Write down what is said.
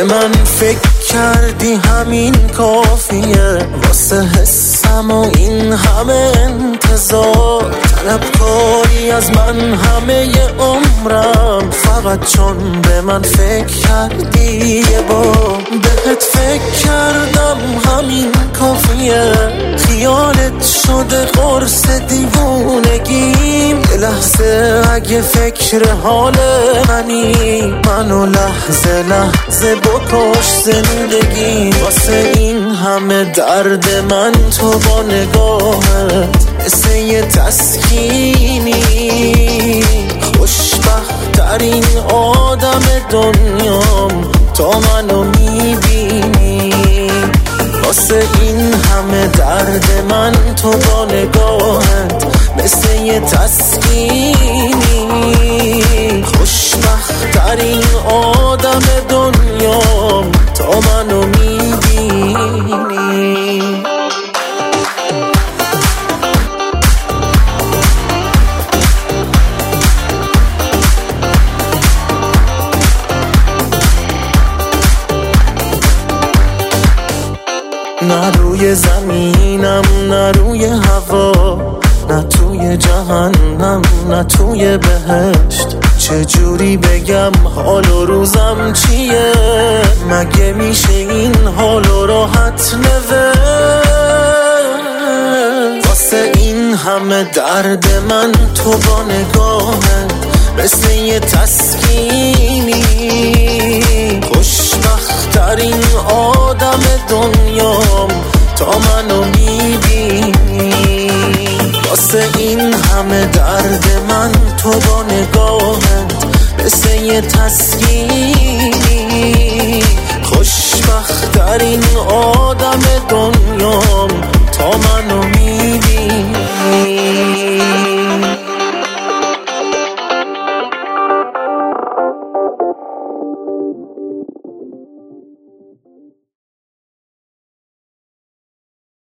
به من فکر کردی همین کافیه. واسه حسم و این همه انتظار. طلبکاری از من همه عمرم. فقط چون به من فکر کردی یه با بهت فکر کردم همین کافیه. خیالت شده قرص دیوونگیم. یه لحظه اگه فکر حال منی منو لحظه لحظه بکش زندگی واسه این همه درد من تو با نگاهت مثل یه تسکینی. خوشبخت ترین آدم دنیام تا منو می‌بینی. واسه این همه درد تو با نگاهت مثل یه تسکینی نه روی زمینم نه روی هوا نه توی جهنم نه توی بهشت. چجوری بگم حال و روزم چیه؟ مگه میشه این حال و راحت نوشت؟ واسه این همه درد من تو با نگاهت مثل یه تسکینی. خوشبخت ترین آدم دنیام تا منو می‌بینی. واسه این همه درد من تو با نگاهت مثل یه تسکینی. خوشبخت در این آدم دنیا